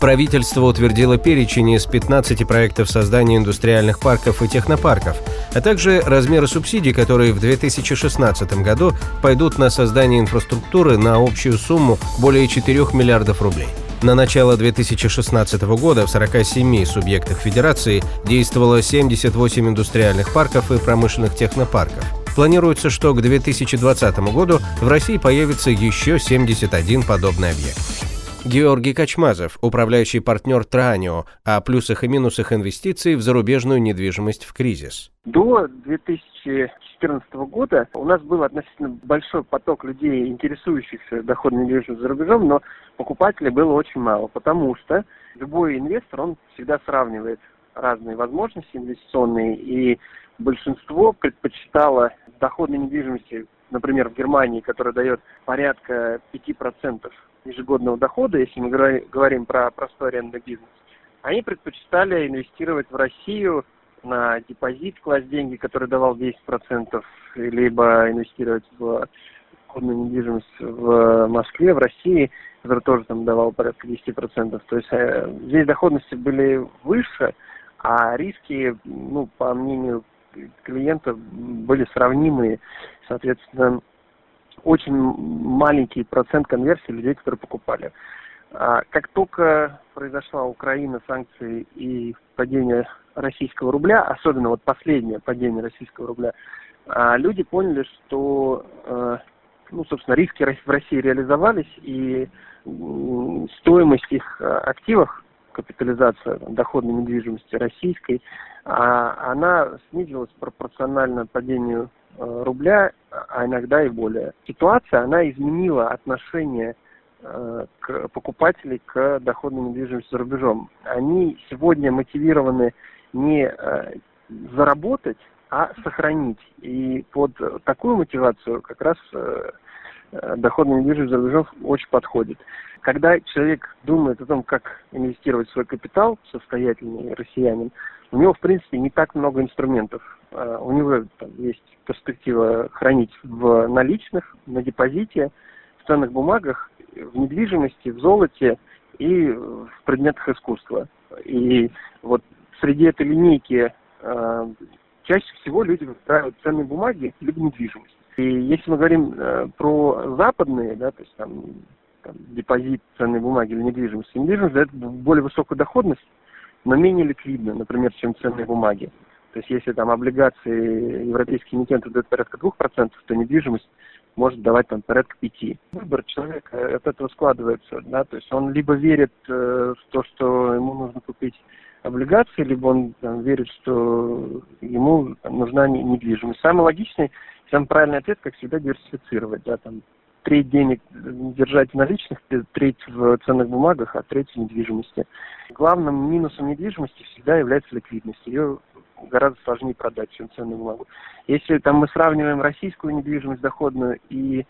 Правительство утвердило перечень из 15 проектов создания индустриальных парков и технопарков, а также размеры субсидий, которые в 2016 году пойдут на создание инфраструктуры на общую сумму более 4 миллиардов рублей. На начало 2016 года в 47 субъектах Федерации действовало 78 индустриальных парков и промышленных технопарков. Планируется, что к 2020 году в России появится еще 71 подобный объект. Георгий Качмазов, управляющий партнер Транио, о плюсах и минусах инвестиций в зарубежную недвижимость в кризис. До 2014 года у нас был относительно большой поток людей, интересующихся доходной недвижимостью за рубежом, но покупателей было очень мало, потому что любой инвестор, он всегда сравнивает разные возможности инвестиционные, и большинство предпочитало доходной недвижимости, например, в Германии, которая дает порядка 5% ежегодного дохода, если мы говорим про простой арендный бизнес, они предпочитали инвестировать в Россию на депозит, класть деньги, который давал 10%, либо инвестировать в доходную недвижимость в Москве, в России, который тоже там давал порядка 10%. То есть э, здесь доходности были выше, а риски, ну, по мнению клиента, были сравнимые. Соответственно, очень маленький процент конверсии людей, которые покупали. А, как только произошла Украина, санкции и падение российского рубля, особенно вот последнее падение российского рубля, а, люди поняли, что, э, ну, собственно, риски в России реализовались, и стоимость их э, активов, капитализация доходной недвижимости российской, а, она снизилась пропорционально падению Э, рубля, а иногда и более. Ситуация, она изменила отношение э, к покупателей к доходной недвижимости за рубежом. Они сегодня мотивированы не э, заработать, а сохранить. И под такую мотивацию как раз доходная недвижимость за рубежом очень подходит. Когда человек думает о том, как инвестировать свой капитал, состоятельный россиянин, у него, в принципе, не так много инструментов. А, у него там, есть перспектива хранить в наличных, на депозите, в ценных бумагах, в недвижимости, в золоте и в предметах искусства. И вот среди этой линейки э, чаще всего люди выбирают ценные бумаги либо недвижимость. И если мы говорим э, про западные, да, то есть там, там депозит ценной бумаги или недвижимость, недвижимость дает более высокую доходность, но менее ликвидно, например, чем ценные бумаги. То есть если там облигации европейские эмитенты дают порядка 2%, то недвижимость может давать там порядка 5%. Выбор человека от этого складывается, да, то есть он либо верит э, в то, что ему нужно купить облигации, либо он там, верит, что ему там, нужна недвижимость. Самый логичный, самый правильный ответ, как всегда, диверсифицировать, да, там треть денег держать в наличных, треть в ценных бумагах, а треть в недвижимости. Главным минусом недвижимости всегда является ликвидность. Ее гораздо сложнее продать, чем ценную бумагу. Если там мы сравниваем российскую недвижимость доходную и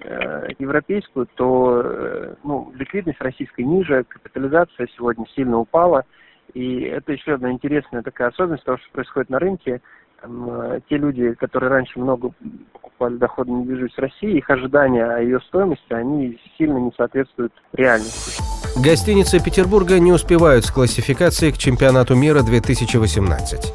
э, европейскую, то э, ну, ликвидность российской ниже, капитализация сегодня сильно упала. И это еще одна интересная такая особенность того, что происходит на рынке. Э, те люди, которые раньше много покупали доходную недвижимость России, их ожидания о ее стоимости, они сильно не соответствуют реальности. Гостиницы Петербурга не успевают с классификацией к чемпионату мира 2018.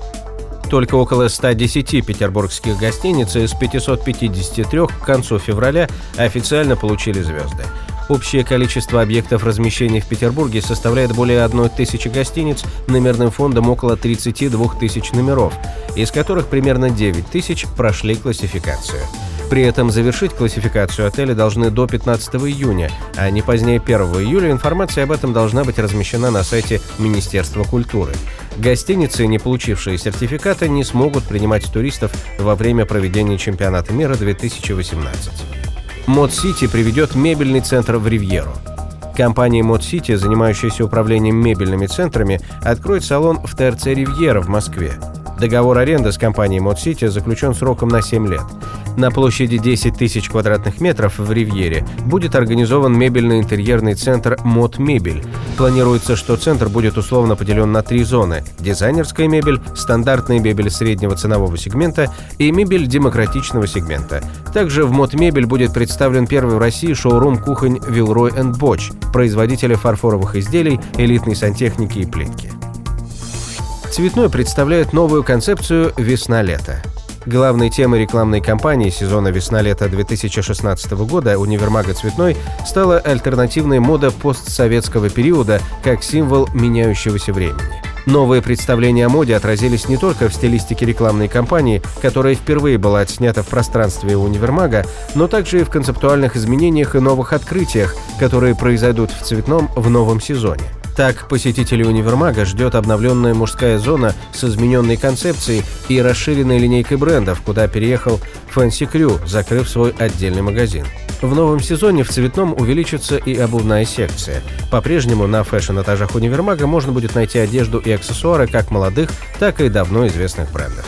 Только около 110 петербургских гостиниц из 553 к концу февраля официально получили звезды. Общее количество объектов размещения в Петербурге составляет более 1 тысячи гостиниц номерным фондом около 32 тысяч номеров, из которых примерно 9 тысяч прошли классификацию. При этом завершить классификацию отеля должны до 15 июня, а не позднее 1 июля информация об этом должна быть размещена на сайте Министерства культуры. Гостиницы, не получившие сертификата, не смогут принимать туристов во время проведения чемпионата мира 2018. Мод приведет мебельный центр в Ривьеру. Компания City, занимающаяся управлением мебельными центрами, откроет салон в ТРЦ «Ривьера» в Москве. Договор аренды с компанией City заключен сроком на 7 лет. На площади 10 тысяч квадратных метров в Ривьере будет организован мебельно-интерьерный центр Mod Мебель. Планируется, что центр будет условно поделен на три зоны – дизайнерская мебель, стандартная мебель среднего ценового сегмента и мебель демократичного сегмента. Также в Mod Мебель будет представлен первый в России шоурум кухонь Вилрой Боч, производителя фарфоровых изделий, элитной сантехники и плитки. Цветной представляет новую концепцию «Весна-лето». Главной темой рекламной кампании сезона весна-лето 2016 года универмага «Цветной» стала альтернативная мода постсоветского периода как символ меняющегося времени. Новые представления о моде отразились не только в стилистике рекламной кампании, которая впервые была отснята в пространстве универмага, но также и в концептуальных изменениях и новых открытиях, которые произойдут в «Цветном» в новом сезоне. Так, посетителей универмага ждет обновленная мужская зона с измененной концепцией и расширенной линейкой брендов, куда переехал Fancy Crew, закрыв свой отдельный магазин. В новом сезоне в цветном увеличится и обувная секция. По-прежнему на фэшн-этажах универмага можно будет найти одежду и аксессуары как молодых, так и давно известных брендов.